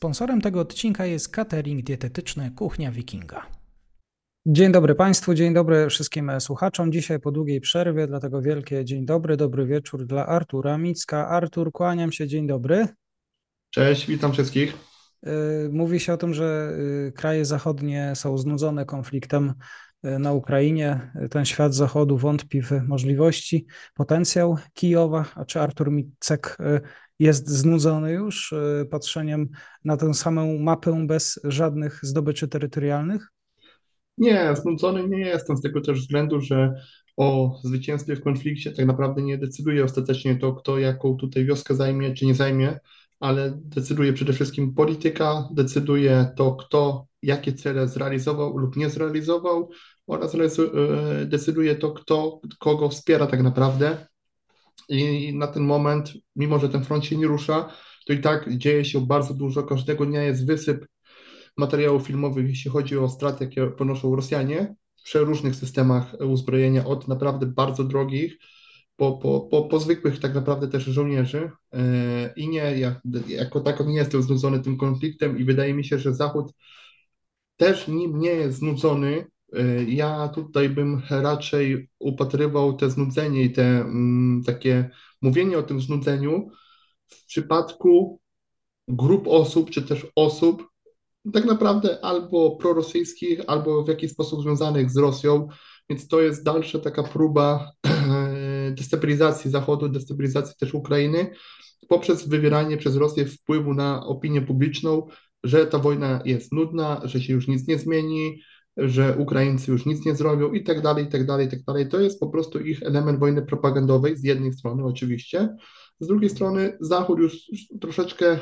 Sponsorem tego odcinka jest catering dietetyczny Kuchnia Wikinga. Dzień dobry Państwu, dzień dobry wszystkim słuchaczom. Dzisiaj po długiej przerwie, dlatego wielkie dzień dobry, dobry wieczór dla Artura Micka. Artur, kłaniam się, dzień dobry. Cześć, witam wszystkich. Y, mówi się o tym, że y, kraje zachodnie są znudzone konfliktem y, na Ukrainie. Ten świat zachodu wątpi w możliwości, potencjał Kijowa. A czy Artur Micek jest znudzony już patrzeniem na tę samą mapę bez żadnych zdobyczy terytorialnych? Nie, znudzony nie jestem z tego też względu, że o zwycięstwie w konflikcie tak naprawdę nie decyduje ostatecznie to, kto jaką tutaj wioskę zajmie czy nie zajmie, ale decyduje przede wszystkim polityka, decyduje to, kto jakie cele zrealizował lub nie zrealizował oraz e, decyduje to, kto kogo wspiera tak naprawdę. I na ten moment, mimo że ten front się nie rusza, to i tak dzieje się bardzo dużo. Każdego dnia jest wysyp materiałów filmowych, jeśli chodzi o straty, jakie ponoszą Rosjanie w przeróżnych systemach uzbrojenia, od naprawdę bardzo drogich, po, po, po, po zwykłych tak naprawdę też żołnierzy. E, I nie, ja jako tako nie jestem znudzony tym konfliktem i wydaje mi się, że Zachód też nim nie jest znudzony. E, ja tutaj bym raczej upatrywał te znudzenie i te mm, takie mówienie o tym znudzeniu w przypadku grup osób, czy też osób, tak naprawdę albo prorosyjskich, albo w jakiś sposób związanych z Rosją, więc to jest dalsza taka próba destabilizacji Zachodu, destabilizacji też Ukrainy poprzez wywieranie przez Rosję wpływu na opinię publiczną, że ta wojna jest nudna, że się już nic nie zmieni, że Ukraińcy już nic nie zrobią i tak dalej, i tak dalej, i tak dalej. To jest po prostu ich element wojny propagandowej z jednej strony oczywiście, z drugiej strony Zachód już troszeczkę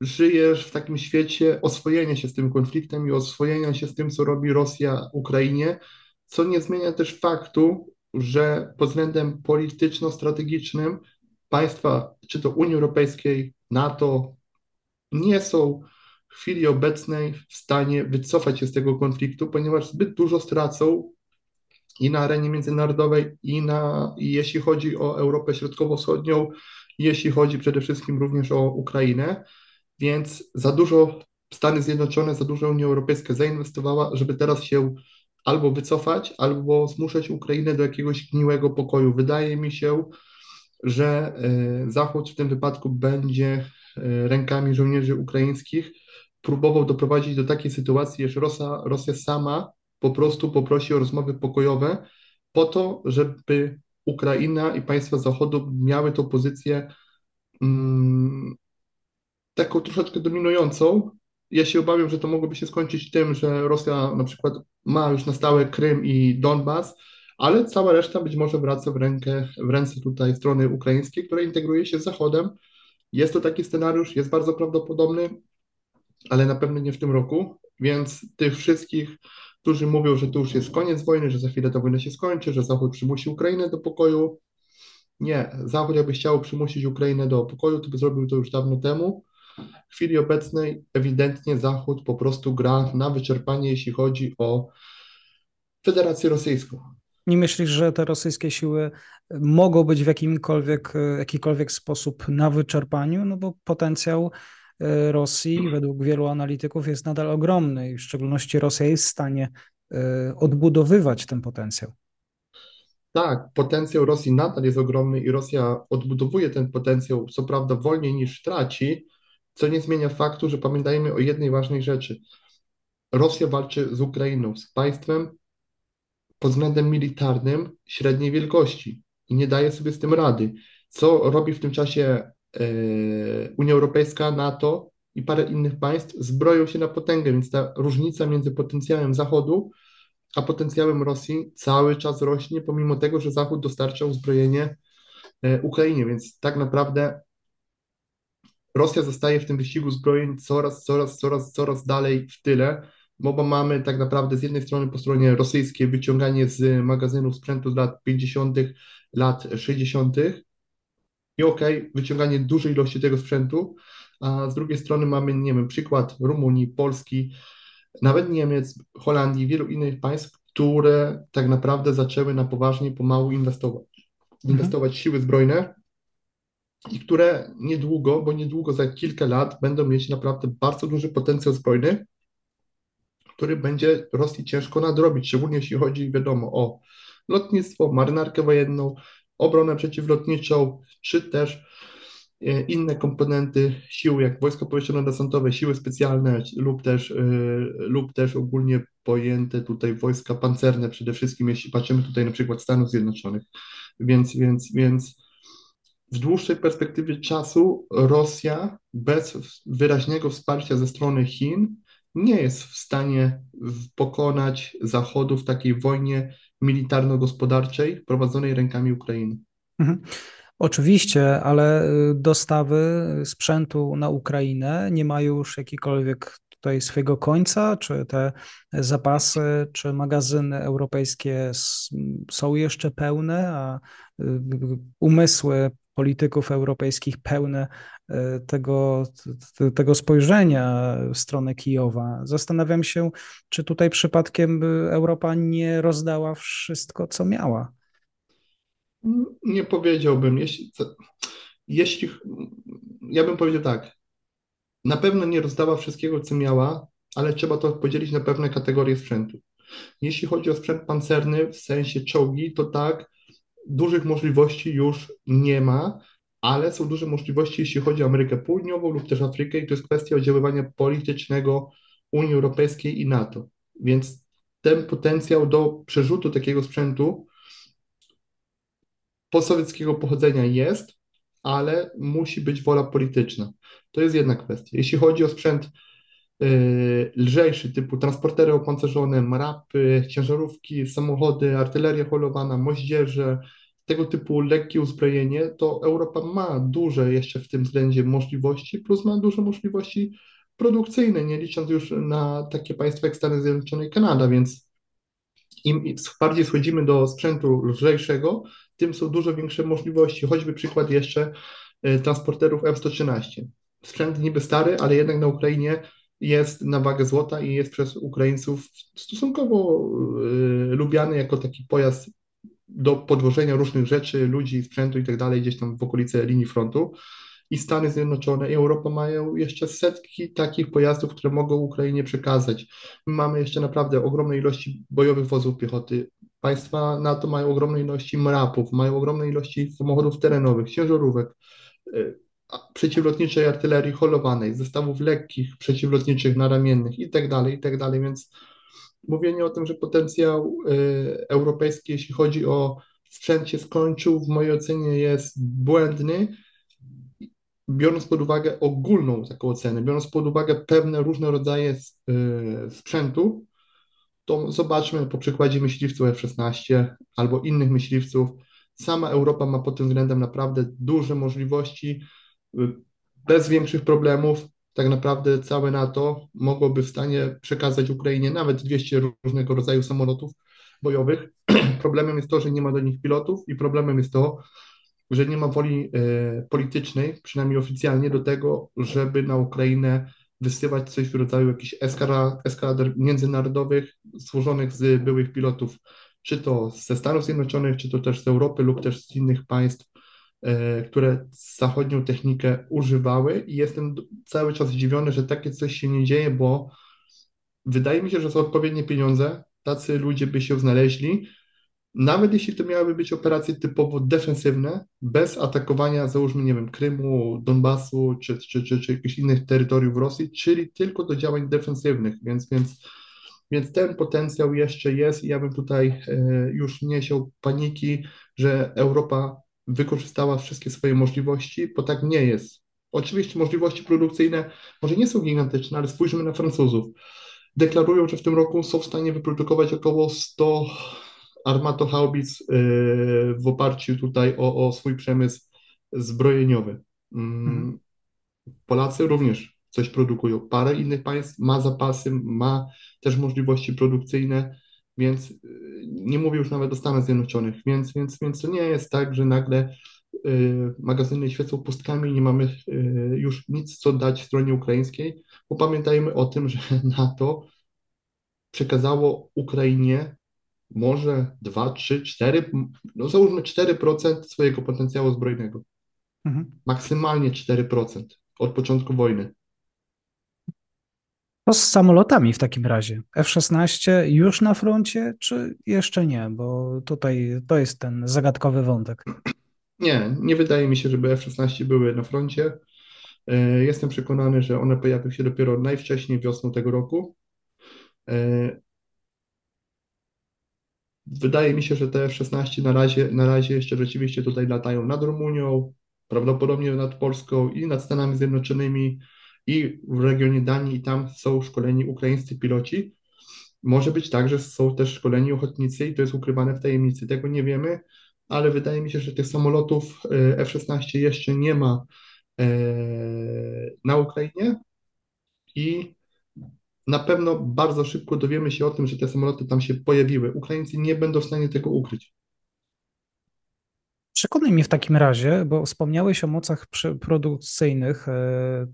żyjesz w takim świecie oswojenia się z tym konfliktem i oswojenia się z tym, co robi Rosja Ukrainie, co nie zmienia też faktu, że pod względem polityczno-strategicznym państwa, czy to Unii Europejskiej, NATO, nie są w chwili obecnej w stanie wycofać się z tego konfliktu, ponieważ zbyt dużo stracą i na arenie międzynarodowej, i, na, i jeśli chodzi o Europę Środkowo-Wschodnią, jeśli chodzi przede wszystkim również o Ukrainę. Więc za dużo Stany Zjednoczone, za dużo Unia Europejska zainwestowała, żeby teraz się albo wycofać, albo zmuszać Ukrainę do jakiegoś gniłego pokoju. Wydaje mi się, że e, Zachód w tym wypadku będzie e, rękami żołnierzy ukraińskich próbował doprowadzić do takiej sytuacji, że Rosja, Rosja sama po prostu poprosi o rozmowy pokojowe po to, żeby Ukraina i państwa Zachodu miały tą pozycję mm, taką troszeczkę dominującą. Ja się obawiam, że to mogłoby się skończyć tym, że Rosja na przykład ma już na stałe Krym i Donbas, ale cała reszta być może wraca w, rękę, w ręce tutaj strony ukraińskiej, która integruje się z Zachodem. Jest to taki scenariusz, jest bardzo prawdopodobny, ale na pewno nie w tym roku, więc tych wszystkich, którzy mówią, że to już jest koniec wojny, że za chwilę ta wojna się skończy, że Zachód przymusi Ukrainę do pokoju. Nie, Zachód jakby chciał przymusić Ukrainę do pokoju, to by zrobił to już dawno temu. W chwili obecnej ewidentnie Zachód po prostu gra na wyczerpanie, jeśli chodzi o Federację Rosyjską. Nie myślisz, że te rosyjskie siły mogą być w jakimkolwiek, jakikolwiek sposób na wyczerpaniu? No bo potencjał Rosji według wielu analityków jest nadal ogromny i w szczególności Rosja jest w stanie e, odbudowywać ten potencjał. Tak, potencjał Rosji nadal jest ogromny i Rosja odbudowuje ten potencjał, co prawda wolniej niż traci, co nie zmienia faktu, że pamiętajmy o jednej ważnej rzeczy. Rosja walczy z Ukrainą, z państwem pod względem militarnym średniej wielkości i nie daje sobie z tym rady. Co robi w tym czasie e, Unia Europejska, NATO i parę innych państw? Zbroją się na potęgę, więc ta różnica między potencjałem Zachodu a potencjałem Rosji cały czas rośnie, pomimo tego, że Zachód dostarcza uzbrojenie e, Ukrainie, więc tak naprawdę Rosja zostaje w tym wyścigu zbrojeń coraz, coraz, coraz, coraz dalej w tyle, bo mamy tak naprawdę z jednej strony po stronie rosyjskiej wyciąganie z magazynów sprzętu z lat 50., lat 60. i okay, wyciąganie dużej ilości tego sprzętu, a z drugiej strony mamy, nie wiem, przykład Rumunii, Polski, nawet Niemiec, Holandii, wielu innych państw, które tak naprawdę zaczęły na poważnie pomału inwestować. Mhm. Inwestować w siły zbrojne, i które niedługo, bo niedługo za kilka lat będą mieć naprawdę bardzo duży potencjał zbrojny, który będzie Rosji ciężko nadrobić, szczególnie jeśli chodzi, wiadomo, o lotnictwo, marynarkę wojenną, obronę przeciwlotniczą, czy też e, inne komponenty sił, jak wojska powietrzno-desantowe, siły specjalne lub też, e, lub też ogólnie pojęte tutaj wojska pancerne przede wszystkim, jeśli patrzymy tutaj na przykład Stanów Zjednoczonych. Więc, więc, więc w dłuższej perspektywie czasu Rosja bez wyraźnego wsparcia ze strony Chin nie jest w stanie pokonać Zachodu w takiej wojnie militarno-gospodarczej prowadzonej rękami Ukrainy. Mhm. Oczywiście, ale y, dostawy sprzętu na Ukrainę nie mają już jakikolwiek tutaj swojego końca, czy te zapasy, czy magazyny europejskie są jeszcze pełne, a y, umysły polityków europejskich pełne e, tego, tego spojrzenia w stronę Kijowa. Zastanawiam się, czy tutaj przypadkiem Europa nie rozdała wszystko, co miała. Nie powiedziałbym. Jeśli, jeśli ja bym powiedział tak, na pewno nie rozdała wszystkiego, co miała, ale trzeba to podzielić na pewne kategorie sprzętu. Jeśli chodzi o sprzęt pancerny w sensie czołgi, to tak, dużych możliwości już nie ma, ale są duże możliwości, jeśli chodzi o Amerykę Południową lub też Afrykę, i to jest kwestia oddziaływania politycznego Unii Europejskiej i NATO. Więc ten potencjał do przerzutu takiego sprzętu postsowieckiego pochodzenia jest, ale musi być wola polityczna. To jest jedna kwestia. Jeśli chodzi o sprzęt lżejszy, typu transportery opancerzone, marapy, ciężarówki, samochody, artyleria holowana, moździerze, tego typu lekkie uzbrojenie, to Europa ma duże jeszcze w tym względzie możliwości, plus ma duże możliwości produkcyjne, nie licząc już na takie państwa jak Stany Zjednoczone i Kanada, więc im bardziej schodzimy do sprzętu lżejszego, tym są dużo większe możliwości. Choćby przykład jeszcze e, transporterów M113. Sprzęt niby stary, ale jednak na Ukrainie jest na wagę złota i jest przez Ukraińców stosunkowo y, lubiany jako taki pojazd do podwożenia różnych rzeczy, ludzi, sprzętu i tak dalej, gdzieś tam w okolicy linii frontu. I Stany Zjednoczone i Europa mają jeszcze setki takich pojazdów, które mogą Ukrainie przekazać. My mamy jeszcze naprawdę ogromne ilości bojowych wozów piechoty. Państwa NATO mają ogromne ilości MRAP-ów, mają ogromne ilości samochodów terenowych, ciężarówek, y, przeciwlotniczej artylerii holowanej, zestawów lekkich, przeciwlotniczych naramiennych i tak dalej, i tak więc mówienie o tym, że potencjał y, europejski, jeśli chodzi o sprzęt się skończył, w mojej ocenie jest błędny, biorąc pod uwagę ogólną taką ocenę, biorąc pod uwagę pewne różne rodzaje y, sprzętu, to zobaczmy po przykładzie myśliwców F-16 albo innych myśliwców. Sama Europa ma pod tym względem naprawdę duże możliwości, bez większych problemów tak naprawdę całe NATO mogłoby w stanie przekazać Ukrainie nawet 200 różnego rodzaju samolotów bojowych. Problemem jest to, że nie ma do nich pilotów i problemem jest to, że nie ma woli e, politycznej, przynajmniej oficjalnie, do tego, żeby na Ukrainę wysyłać coś w rodzaju jakichś eskalader międzynarodowych złożonych z byłych pilotów, czy to ze Stanów Zjednoczonych, czy to też z Europy lub też z innych państw które zachodnią technikę używały i jestem cały czas zdziwiony, że takie coś się nie dzieje, bo wydaje mi się, że są odpowiednie pieniądze, tacy ludzie by się znaleźli, nawet jeśli to miałyby być operacje typowo defensywne, bez atakowania, załóżmy, nie wiem, Krymu, Donbasu czy, czy, czy, czy jakichś innych terytoriów Rosji, czyli tylko do działań defensywnych, więc, więc, więc ten potencjał jeszcze jest. I ja bym tutaj e, już nie siał paniki, że Europa wykorzystała wszystkie swoje możliwości, bo tak nie jest. Oczywiście możliwości produkcyjne może nie są gigantyczne, ale spójrzmy na Francuzów. Deklarują, że w tym roku są w stanie wyprodukować około 100 armatohaubic y, w oparciu tutaj o, o swój przemysł zbrojeniowy. Mm, mhm. Polacy również coś produkują. Parę innych państw ma zapasy, ma też możliwości produkcyjne więc y, nie mówię już nawet o Stanach Zjednoczonych, więc, więc, więc to nie jest tak, że nagle y, magazyny świecą pustkami i nie mamy y, już nic co dać stronie ukraińskiej, bo pamiętajmy o tym, że NATO przekazało Ukrainie może 2, 3, 4, no załóżmy 4% swojego potencjału zbrojnego. Mhm. Maksymalnie 4% od początku wojny. To z samolotami w takim razie. F-16 już na froncie, czy jeszcze nie? Bo tutaj to jest ten zagadkowy wątek. Nie, nie wydaje mi się, żeby F-16 były na froncie. E, Jestem przekonany, że one pojawią się dopiero najwcześniej wiosną tego roku. E, Wydaje mi się, że te F-16 na razie, na razie jeszcze rzeczywiście tutaj latają nad Rumunią, prawdopodobnie nad Polską i nad Stanami Zjednoczonymi i w regionie Danii i tam są szkoleni ukraińscy piloci. Może być tak, że są też szkoleni ochotnicy i to jest ukrywane w tajemnicy. Tego nie wiemy, ale wydaje mi się, że tych samolotów e, F-16 jeszcze nie ma e, na Ukrainie i na pewno bardzo szybko dowiemy się o tym, że te samoloty tam się pojawiły. Ukraińcy nie będą w stanie tego ukryć. Przekonaj mnie w takim razie, bo wspomniałeś o mocach produkcyjnych e,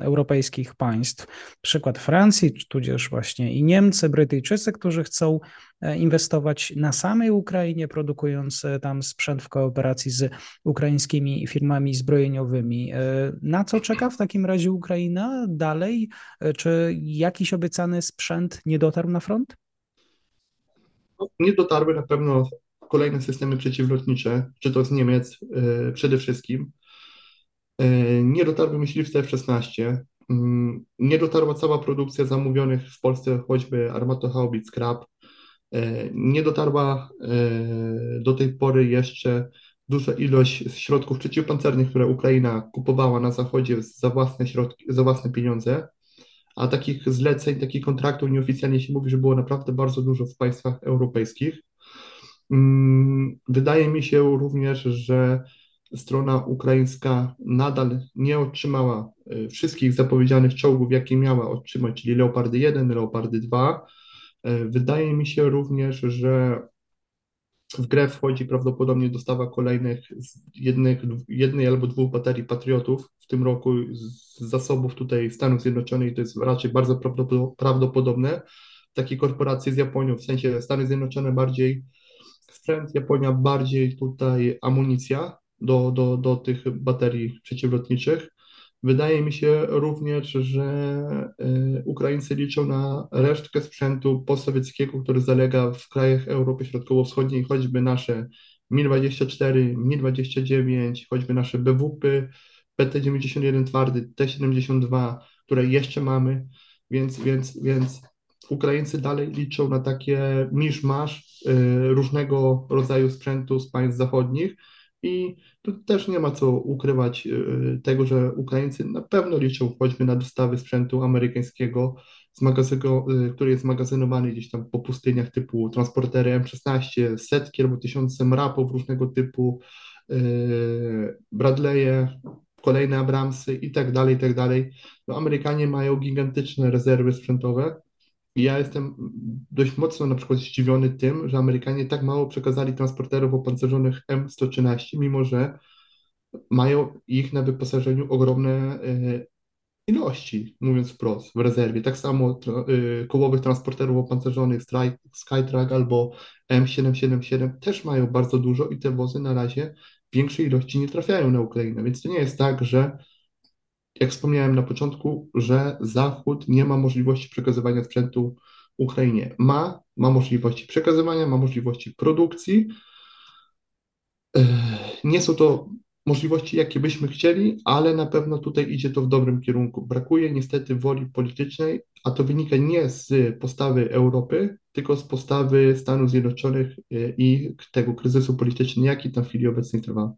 europejskich państw. Przykład Francji, tudzież właśnie i Niemcy, Brytyjczycy, którzy chcą e, inwestować na samej Ukrainie, produkując e, tam sprzęt w kooperacji z ukraińskimi firmami zbrojeniowymi. E, Na co czeka w takim razie Ukraina dalej? Czy jakiś obiecany sprzęt nie dotarł na front? No, nie dotarły na pewno kolejne systemy przeciwlotnicze, czy to z Niemiec przede wszystkim. E, Nie dotarły myśliwce F-16. Mm, Nie dotarła cała produkcja zamówionych w Polsce choćby armatohaubic Krab. E, Nie dotarła e, do tej pory jeszcze duża ilość środków przeciwpancernych, które Ukraina kupowała na Zachodzie za własne środki, za własne pieniądze. A takich zleceń, takich kontraktów nieoficjalnie się mówi, że było naprawdę bardzo dużo w państwach europejskich. Wydaje mi się również, że strona ukraińska nadal nie otrzymała y, wszystkich zapowiedzianych czołgów, jakie miała otrzymać, czyli Leopardy 1, Leopardy 2. Y, Wydaje mi się również, że w grę wchodzi prawdopodobnie dostawa kolejnych jednych, jednej albo dwóch baterii Patriotów w tym roku z zasobów tutaj Stanów Zjednoczonych. To jest raczej bardzo prawdopo- prawdopodobne. Takie korporacje z Japonią, w sensie Stany Zjednoczone bardziej sprzęt, Japonia bardziej tutaj amunicja do, do, do tych baterii przeciwlotniczych. Wydaje mi się również, że y, Ukraińcy liczą na resztkę sprzętu postsowieckiego, który zalega w krajach Europy Środkowo-Wschodniej, choćby nasze Mi-24, Mi-29, choćby nasze BWP, PT-91 twardy, T-72, które jeszcze mamy, więc, więc, więc Ukraińcy dalej liczą na takie miszmasz y, różnego rodzaju sprzętu z państw zachodnich i tu też nie ma co ukrywać y, tego, że Ukraińcy na pewno liczą choćby na dostawy sprzętu amerykańskiego, z magazynu, y, który jest magazynowany gdzieś tam po pustyniach typu transportery M16, setki albo tysiące mrapów różnego typu, y, Bradley'e, kolejne Abramsy i tak dalej, i tak dalej. No, Amerykanie mają gigantyczne rezerwy sprzętowe. Ja jestem dość mocno na przykład zdziwiony tym, że Amerykanie tak mało przekazali transporterów opancerzonych M113, mimo że mają ich na wyposażeniu ogromne e, ilości, mówiąc wprost, w rezerwie. Tak samo e, kołowych transporterów opancerzonych Skytrack albo M777 też mają bardzo dużo i te wozy na razie w większej ilości nie trafiają na Ukrainę. Więc to nie jest tak, że jak wspomniałem na początku, że Zachód nie ma możliwości przekazywania sprzętu Ukrainie. Ma, ma możliwości przekazywania, ma możliwości produkcji. Nie są to możliwości, jakie byśmy chcieli, ale na pewno tutaj idzie to w dobrym kierunku. Brakuje niestety woli politycznej, a to wynika nie z postawy Europy, tylko z postawy Stanów Zjednoczonych e, i tego kryzysu politycznego, jaki tam w chwili obecnej trwa.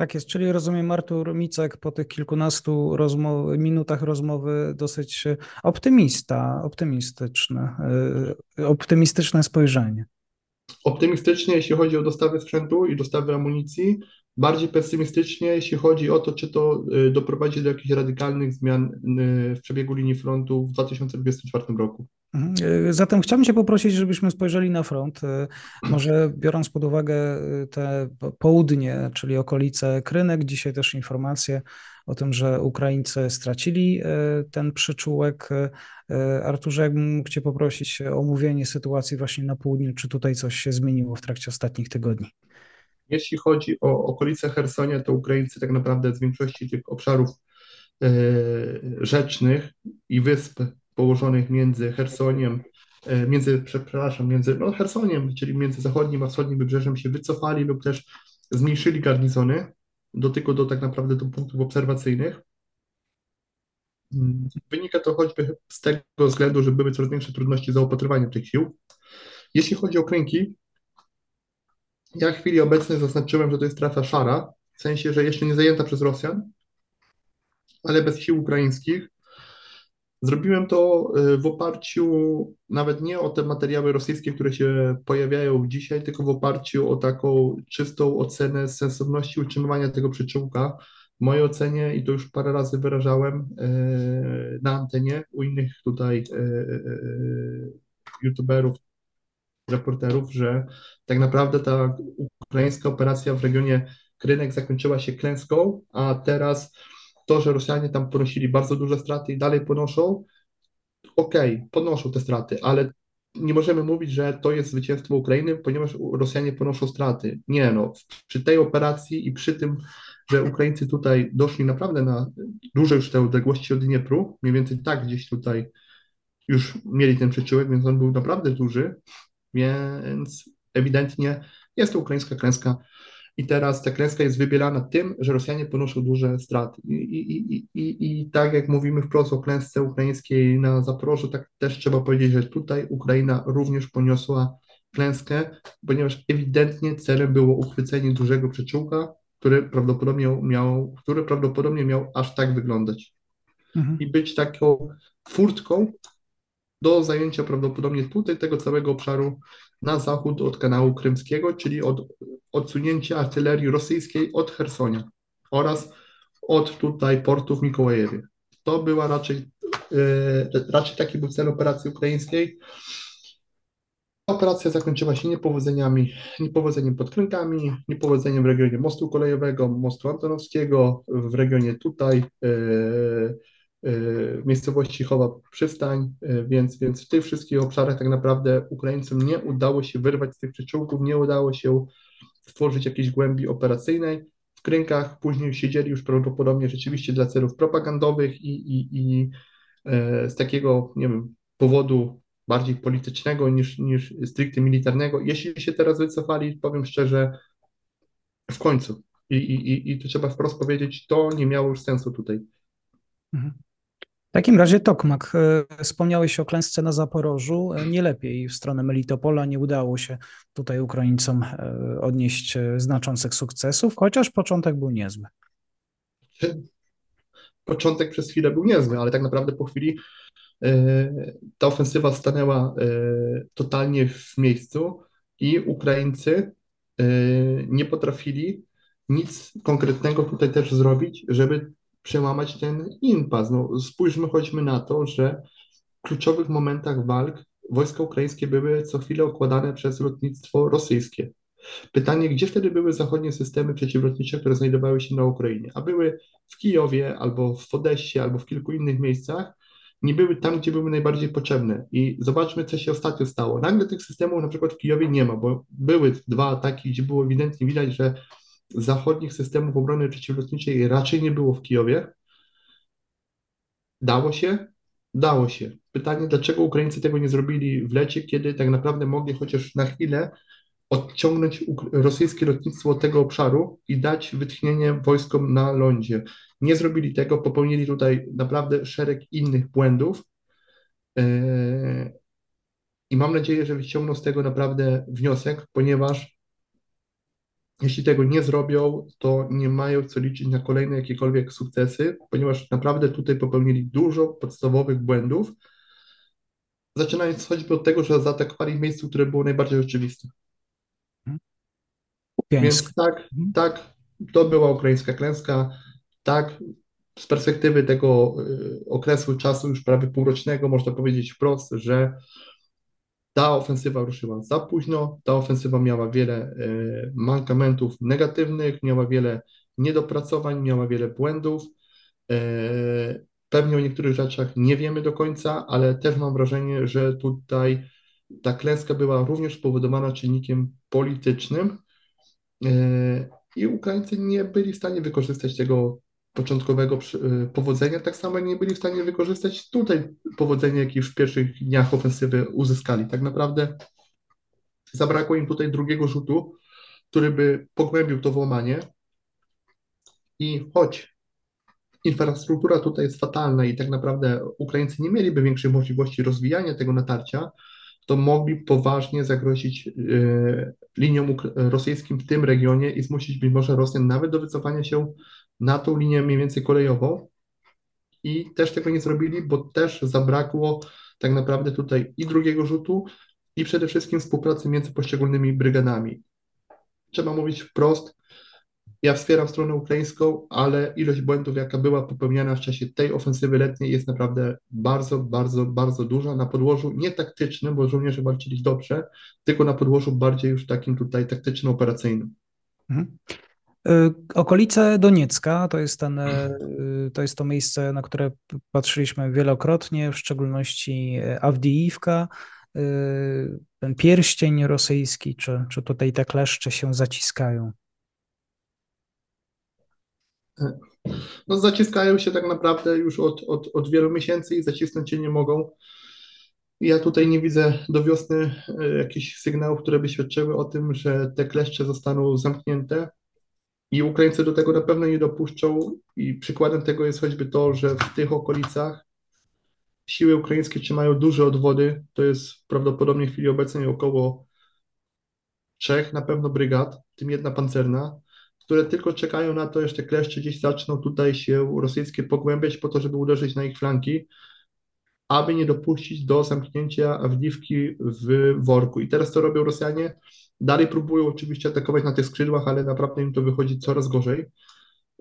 Tak jest, czyli rozumiem, Artur Micek po tych kilkunastu rozmow, minutach rozmowy dosyć optymista, optymistyczne, y, optymistyczne spojrzenie. Optymistycznie, jeśli chodzi o dostawy sprzętu i dostawy amunicji, bardziej pesymistycznie, jeśli chodzi o to, czy to y, doprowadzi do jakichś radykalnych zmian y, w przebiegu linii frontu w 2024 roku. Mhm. Y, Zatem chciałbym Cię poprosić, żebyśmy spojrzeli na front. Może biorąc pod uwagę te po- południe, czyli okolice Krynek, dzisiaj też informacje o tym, że Ukraińcy stracili ten przyczółek. Arturze, jakbym mógł Cię prosić o omówienie sytuacji właśnie na południu, czy tutaj coś się zmieniło w trakcie ostatnich tygodni? Jeśli chodzi o okolice Chersonia, to Ukraińcy tak naprawdę z większości tych obszarów e, rzecznych i wysp położonych między Chersoniem, e, między, przepraszam, między no, Chersoniem, czyli między zachodnim a wschodnim wybrzeżem się wycofali lub też zmniejszyli garnizony do tylko do tak naprawdę do punktów obserwacyjnych. Wynika to choćby z tego względu, że były coraz większe trudności z zaopatrywaniem tych sił. Jeśli chodzi o kręgi, ja w chwili obecnej zaznaczyłem, że to jest strefa szara, w sensie, że jeszcze nie zajęta przez Rosjan, ale bez sił ukraińskich. Zrobiłem to y, w oparciu nawet nie o te materiały rosyjskie, które się pojawiają dzisiaj, tylko w oparciu o taką czystą ocenę sensowności utrzymywania tego przyczółka. W mojej ocenie, i to już parę razy wyrażałem y, na antenie u innych tutaj y, youtuberów, reporterów, że tak naprawdę ta ukraińska operacja w regionie Krynek zakończyła się klęską, a teraz to, że Rosjanie tam ponosili bardzo duże straty i dalej ponoszą, okej, okay, ponoszą te straty, ale nie możemy mówić, że to jest zwycięstwo Ukrainy, ponieważ Rosjanie ponoszą straty. Nie, no, przy tej operacji i przy tym, że Ukraińcy tutaj doszli naprawdę na duże już te odległości od Dniepru, mniej więcej tak gdzieś tutaj już mieli ten przyczółek, więc on był naprawdę duży, więc ewidentnie jest to ukraińska klęska i teraz ta klęska jest wybierana tym, że Rosjanie ponoszą duże straty. I, i, i, i, i tak jak mówimy wprost o klęsce ukraińskiej na Zaporożu, tak też trzeba powiedzieć, że tutaj Ukraina również poniosła klęskę, ponieważ ewidentnie celem było uchwycenie dużego przyczółka, który prawdopodobnie miał, który prawdopodobnie miał aż tak wyglądać. Mhm. I być taką furtką do zajęcia prawdopodobnie tutaj tego całego obszaru na zachód od kanału krymskiego, czyli od odsunięcia artylerii rosyjskiej od Hersonia oraz od tutaj portu w Mikołajewie. To była raczej, yy, raczej taki był cel operacji ukraińskiej. Operacja zakończyła się niepowodzeniami, niepowodzeniem pod Krynkami, niepowodzeniem w regionie mostu kolejowego, mostu antonowskiego, w regionie tutaj, yy, miejscowości Chowa Przystań, y, więc, więc w tych wszystkich obszarach tak naprawdę Ukraińcom nie udało się wyrwać z tych przyczółków, nie udało się stworzyć jakiejś głębi operacyjnej. W Krynkach później siedzieli już prawdopodobnie rzeczywiście dla celów propagandowych i, i, i e, z takiego, nie wiem, powodu bardziej politycznego niż, niż stricte militarnego. Jeśli się teraz wycofali, powiem szczerze, w końcu. I, i, i to trzeba wprost powiedzieć, to nie miało już sensu tutaj. Mhm. W takim razie Tokmak, e, wspomniałeś o klęsce na Zaporożu. E, nie lepiej w stronę Melitopola nie udało się tutaj Ukraińcom e, odnieść znaczących sukcesów, chociaż początek był niezły. Początek przez chwilę był niezły, ale tak naprawdę po chwili ta ofensywa stanęła totalnie w miejscu i Ukraińcy nie potrafili nic konkretnego tutaj też zrobić, żeby przełamać ten impas. No, spójrzmy choćby na to, że w kluczowych momentach walk wojska ukraińskie były co chwilę okładane przez lotnictwo rosyjskie. Pytanie, gdzie wtedy były zachodnie systemy przeciwlotnicze, które znajdowały się na Ukrainie? A były w Kijowie, albo w Odessie, albo w kilku innych miejscach, nie były tam, gdzie były najbardziej potrzebne. I zobaczmy, co się ostatnio stało. Nagle tych systemów na przykład w Kijowie nie ma, bo były dwa ataki, gdzie było ewidentnie widać, że zachodnich systemów obrony przeciwlotniczej raczej nie było w Kijowie. Dało się? Dało się. Pytanie, dlaczego Ukraińcy tego nie zrobili w lecie, kiedy tak naprawdę mogli chociaż na chwilę odciągnąć rosyjskie lotnictwo od tego obszaru i dać wytchnienie wojskom na lądzie. Nie zrobili tego, popełnili tutaj naprawdę szereg innych błędów. Yy, I mam nadzieję, że wyciągną z tego naprawdę wniosek, ponieważ jeśli tego nie zrobią, to nie mają co liczyć na kolejne jakiekolwiek sukcesy, ponieważ naprawdę tutaj popełnili dużo podstawowych błędów, zaczynając choćby od tego, że zaatakowali miejscu, które było najbardziej oczywiste. Więc tak, mhm. tak, to była ukraińska klęska. Tak, z perspektywy tego y, okresu czasu, już prawie półrocznego, można powiedzieć wprost, że ta ofensywa ruszyła za późno, ta ofensywa miała wiele e, mankamentów negatywnych, miała wiele niedopracowań, miała wiele błędów. E, pewnie o niektórych rzeczach nie wiemy do końca, ale też mam wrażenie, że tutaj ta klęska była również spowodowana czynnikiem politycznym, i Ukraińcy nie byli w stanie wykorzystać tego początkowego powodzenia, tak samo nie byli w stanie wykorzystać tutaj powodzenia, jakie już w pierwszych dniach ofensywy uzyskali. Tak naprawdę zabrakło im tutaj drugiego rzutu, który by pogłębił to włamanie. I choć infrastruktura tutaj jest fatalna i tak naprawdę Ukraińcy nie mieliby większej możliwości rozwijania tego natarcia, to mogli poważnie zagrozić y, liniom rosyjskim w tym regionie i zmusić być może Rosjan nawet do wycofania się na tą linię mniej więcej kolejową. I też tego nie zrobili, bo też zabrakło tak naprawdę tutaj i drugiego rzutu, i przede wszystkim współpracy między poszczególnymi brygadami. Trzeba mówić wprost, ja wspieram stronę ukraińską, ale ilość błędów, jaka była popełniana w czasie tej ofensywy letniej, jest naprawdę bardzo, bardzo, bardzo duża. Na podłożu nie taktycznym, bo żołnierze walczyli dobrze, tylko na podłożu bardziej już takim tutaj taktyczno-operacyjnym. Mhm. Y, okolice Doniecka to jest, ten, y, to jest to miejsce, na które patrzyliśmy wielokrotnie, w szczególności Awdijiwka, y, ten pierścień rosyjski, czy, czy tutaj te kleszcze się zaciskają? no zaciskają się tak naprawdę już od, od, od wielu miesięcy i zacisnąć się nie mogą. Ja tutaj nie widzę do wiosny e, jakichś sygnałów, które by świadczyły o tym, że te kleszcze zostaną zamknięte i Ukraińcy do tego na pewno nie dopuszczą i przykładem tego jest choćby to, że w tych okolicach siły ukraińskie trzymają duże odwody, to jest prawdopodobnie w chwili obecnej około trzech na pewno brygad, w tym jedna pancerna, które tylko czekają na to, że te kleszcze gdzieś zaczną tutaj się rosyjskie pogłębiać po to, żeby uderzyć na ich flanki, aby nie dopuścić do zamknięcia Awdiwki w worku. I teraz co robią Rosjanie? Dalej próbują oczywiście atakować na tych skrzydłach, ale naprawdę im to wychodzi coraz gorzej,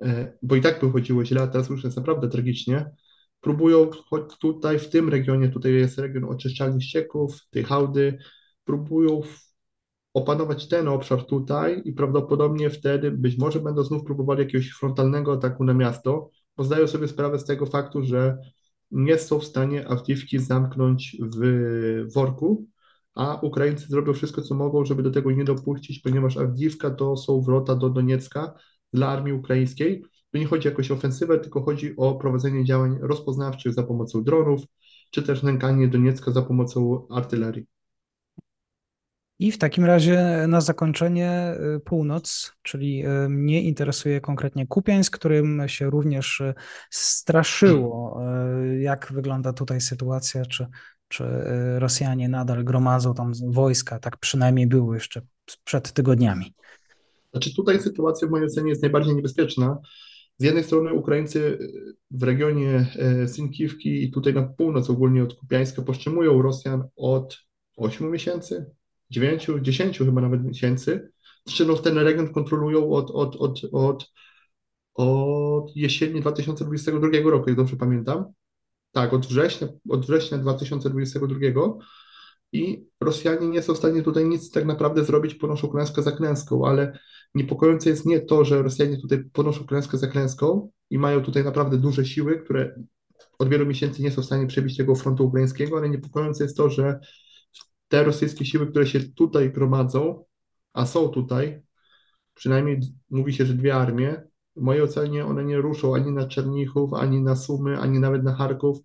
e, bo i tak wychodziło źle, a teraz już jest naprawdę tragicznie. Próbują tutaj, w tym regionie, tutaj jest region oczyszczalni ścieków, tej hałdy, próbują opanować ten obszar tutaj i prawdopodobnie wtedy być może będą znów próbowali jakiegoś frontalnego ataku na miasto, bo zdają sobie sprawę z tego faktu, że nie są w stanie Awdiwki zamknąć w worku, a Ukraińcy zrobią wszystko, co mogą, żeby do tego nie dopuścić, ponieważ Awdiwka to są wrota do Doniecka dla armii ukraińskiej. Tu nie chodzi o jakąś ofensywę, tylko chodzi o prowadzenie działań rozpoznawczych za pomocą dronów, czy też nękanie Doniecka za pomocą artylerii. I w takim razie na zakończenie y, północ, czyli y, mnie interesuje konkretnie Kupiańsk, którym się również y, straszyło. Jak wygląda tutaj sytuacja? Czy, czy Rosjanie nadal gromadzą tam wojska? Tak przynajmniej było jeszcze przed tygodniami. Znaczy tutaj sytuacja w mojej ocenie jest najbardziej niebezpieczna. Z jednej strony Ukraińcy w regionie Sinkiwki i tutaj na północ ogólnie od Kupiańska powstrzymują Rosjan od 8 miesięcy, 9, 10 chyba nawet miesięcy. Zresztą no, ten region kontrolują od, od, od, od, od jesieni 2022 roku, jak dobrze pamiętam. Tak, od września, od września 2022 i Rosjanie nie są w stanie tutaj nic tak naprawdę zrobić, ponoszą klęskę za klęską, ale niepokojące jest nie to, że Rosjanie tutaj ponoszą klęskę za klęską i mają tutaj naprawdę duże siły, które od wielu miesięcy nie są w stanie przebić tego frontu ukraińskiego, ale niepokojące jest to, że te rosyjskie siły, które się tutaj gromadzą, a są tutaj, przynajmniej mówi się, że dwie armie, w mojej ocenie one nie ruszą ani na Czernichów, ani na Sumy, ani nawet na Charków,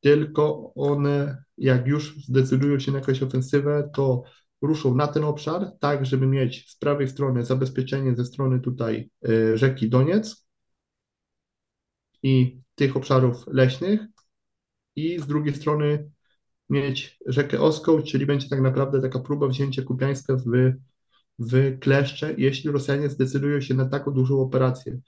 tylko one, jak już zdecydują się na jakąś ofensywę, to ruszą na ten obszar, tak, żeby mieć z prawej strony zabezpieczenie ze strony tutaj y, rzeki Doniec i tych obszarów leśnych i z drugiej strony mieć rzekę Oską, czyli będzie tak naprawdę taka próba wzięcia Kupiańska w, w kleszcze, jeśli Rosjanie zdecydują się na taką dużą operację.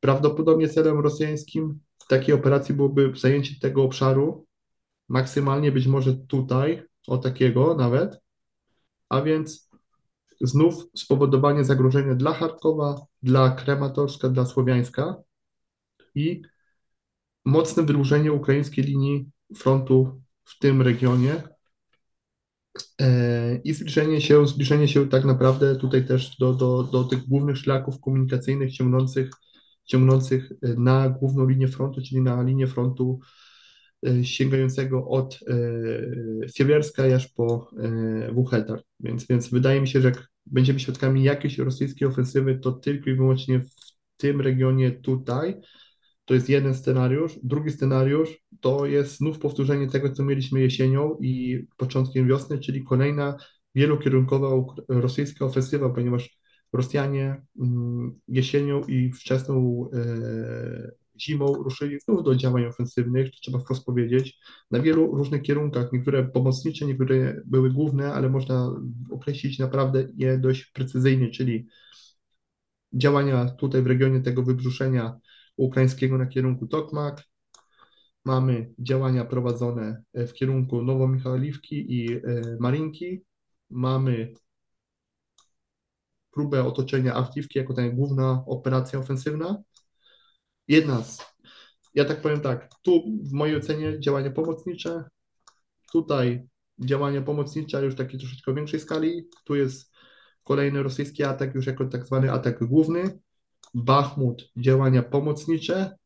Prawdopodobnie celem rosyjskim w takiej operacji byłoby zajęcie tego obszaru, maksymalnie być może tutaj, o takiego nawet, a więc znów spowodowanie zagrożenia dla Charkowa, dla Krematorska, dla Słowiańska i mocne wydłużenie ukraińskiej linii frontu w tym regionie i zbliżenie się, zbliżenie się tak naprawdę tutaj też do, do, do tych głównych szlaków komunikacyjnych ciągnących, ciągnących na główną linię frontu, czyli na linię frontu e, sięgającego od e, Siewierska aż po Wuchetar. Więc, więc wydaje mi się, że będziemy świadkami jakiejś rosyjskiej ofensywy, to tylko i wyłącznie w tym regionie tutaj. To jest jeden scenariusz. Drugi scenariusz to jest znów powtórzenie tego, co mieliśmy jesienią i początkiem wiosny, czyli kolejna wielokierunkowa rosyjska ofensywa, ponieważ Rosjanie mm, jesienią i wczesną e, zimą ruszyli znów do działań ofensywnych, to trzeba wprost powiedzieć, na wielu różnych kierunkach, niektóre pomocnicze, niektóre były główne, ale można określić naprawdę je dość precyzyjnie, czyli działania tutaj w regionie tego wybrzuszenia ukraińskiego na kierunku Tokmak, mamy działania prowadzone w kierunku Nowomichałliwki i e, Marinki, mamy próbę otoczenia Awkiwki jako ta główna operacja ofensywna. Jedna z, ja tak powiem tak, tu w mojej ocenie działania pomocnicze, tutaj działania pomocnicze, już takie troszeczkę większej skali, tu jest kolejny rosyjski atak już jako tak zwany atak główny, Bachmut działania pomocnicze,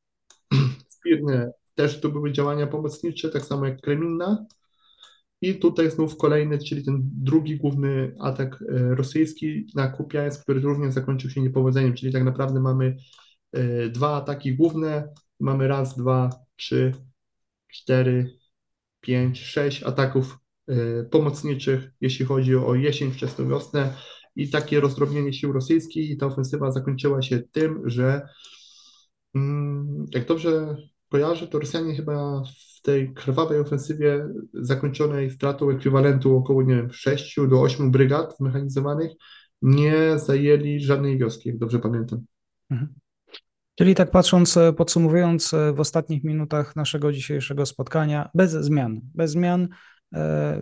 Spirne też tu były działania pomocnicze, tak samo jak Kreminna, i tutaj znów kolejny, czyli ten drugi główny atak e, rosyjski na Kupiańsk, który również zakończył się niepowodzeniem, czyli tak naprawdę mamy e, dwa ataki główne, mamy raz, dwa, trzy, cztery, pięć, sześć ataków e, pomocniczych, jeśli chodzi o jesień, wczesną wiosnę i takie rozdrobnienie sił rosyjskich i ta ofensywa zakończyła się tym, że mm, jak dobrze kojarzę, to Rosjanie chyba w tej krwawej ofensywie zakończonej stratą ekwiwalentu około, nie wiem, 6 do 8 brygad zmechanizowanych nie zajęli żadnej wioski, jak dobrze pamiętam. Mhm. Czyli tak patrząc, e, podsumowując e, w ostatnich minutach naszego dzisiejszego spotkania, bez zmian, bez zmian e,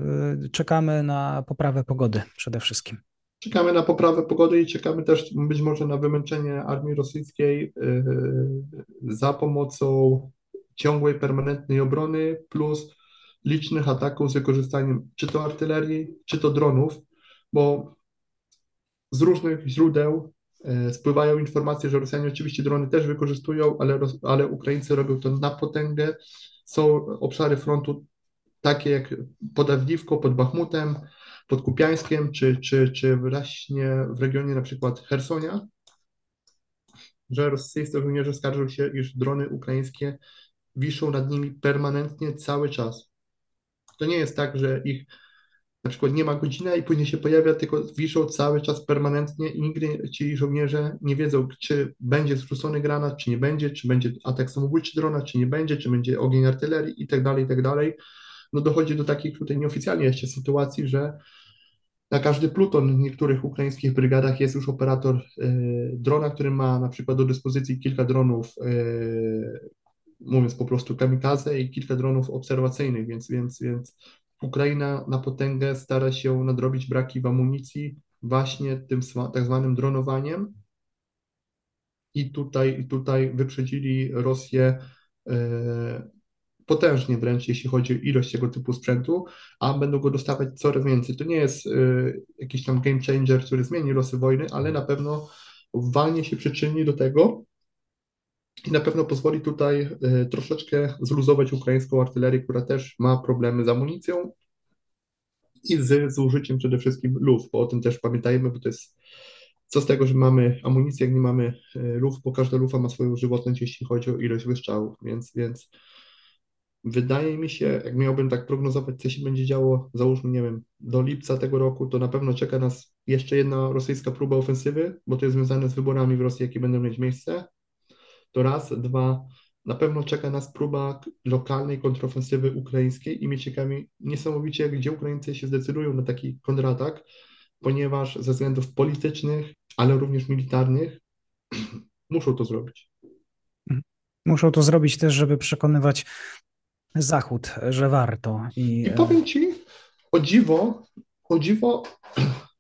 czekamy na poprawę pogody przede wszystkim. Czekamy na poprawę pogody i czekamy też być może na wymęczenie armii rosyjskiej za pomocą ciągłej, permanentnej obrony plus licznych ataków z wykorzystaniem czy to artylerii, czy to dronów, bo z różnych źródeł e, spływają informacje, że Rosjanie oczywiście drony też wykorzystują, ale, ale Ukraińcy robią to na potęgę. Są obszary frontu takie jak pod Awdiwką, pod Bachmutem, pod Kupiańskiem, czy, czy, czy właśnie w regionie na przykład Hersonia, że rosyjscy żołnierze skarżą się, iż drony ukraińskie wiszą nad nimi permanentnie cały czas. To nie jest tak, że ich na przykład nie ma godziny i później się pojawia, tylko wiszą cały czas permanentnie i nigdy ci żołnierze nie wiedzą, czy będzie zrzucony granat, czy nie będzie, czy będzie atak samobójczy drona, czy nie będzie, czy będzie ogień artylerii i tak dalej, i tak dalej. No dochodzi do takich tutaj nieoficjalnie jeszcze sytuacji, że na każdy pluton w niektórych ukraińskich brygadach jest już operator y, drona, który ma na przykład do dyspozycji kilka dronów y, mówiąc po prostu kamikaze i kilka dronów obserwacyjnych, więc, więc, więc Ukraina na potęgę stara się nadrobić braki w amunicji właśnie tym tak zwanym dronowaniem. I tutaj, tutaj wyprzedzili Rosję e, potężnie wręcz, jeśli chodzi o ilość tego typu sprzętu, a będą go dostawać coraz więcej. To nie jest e, jakiś tam game changer, który zmieni losy wojny, ale na pewno walnie się przyczyni do tego, i na pewno pozwoli tutaj e, troszeczkę zluzować ukraińską artylerię, która też ma problemy z amunicją i z zużyciem przede wszystkim luf, bo o tym też pamiętajmy, bo to jest co z tego, że mamy amunicję, jak nie mamy e, luf, bo każda lufa ma swoją żywotność, jeśli chodzi o ilość wystrzałów, więc, więc wydaje mi się, jak miałbym tak prognozować, co się będzie działo, załóżmy, nie wiem, do lipca tego roku, to na pewno czeka nas jeszcze jedna rosyjska próba ofensywy, bo to jest związane z wyborami w Rosji, jakie będą mieć miejsce. To raz, dwa, na pewno czeka nas próba lokalnej kontrofensywy ukraińskiej i mnie ciekawi niesamowicie, gdzie Ukraińcy się zdecydują na taki kontratak, ponieważ ze względów politycznych, ale również militarnych muszą to zrobić. Muszą to zrobić też, żeby przekonywać Zachód, że warto. I, I powiem Ci, o dziwo, o dziwo,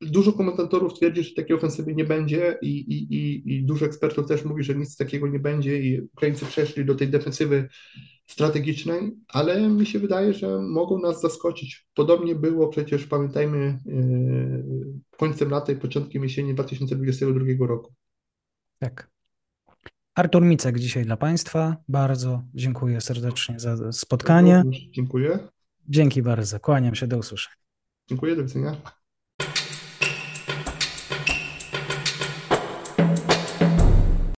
Dużo komentatorów twierdzi, że takiej ofensywy nie będzie i, i, i, i dużo ekspertów też mówi, że nic takiego nie będzie i Ukraińcy przeszli do tej defensywy strategicznej, ale mi się wydaje, że mogą nas zaskoczyć. Podobnie było przecież, pamiętajmy, yy, końcem lata i początkiem jesieni 2022 roku. Tak. Artur Micek dzisiaj dla Państwa. Bardzo dziękuję serdecznie za spotkanie. Dziękuję. Dzięki bardzo. Kłaniam się. Do usłyszenia. Dziękuję. Do widzenia.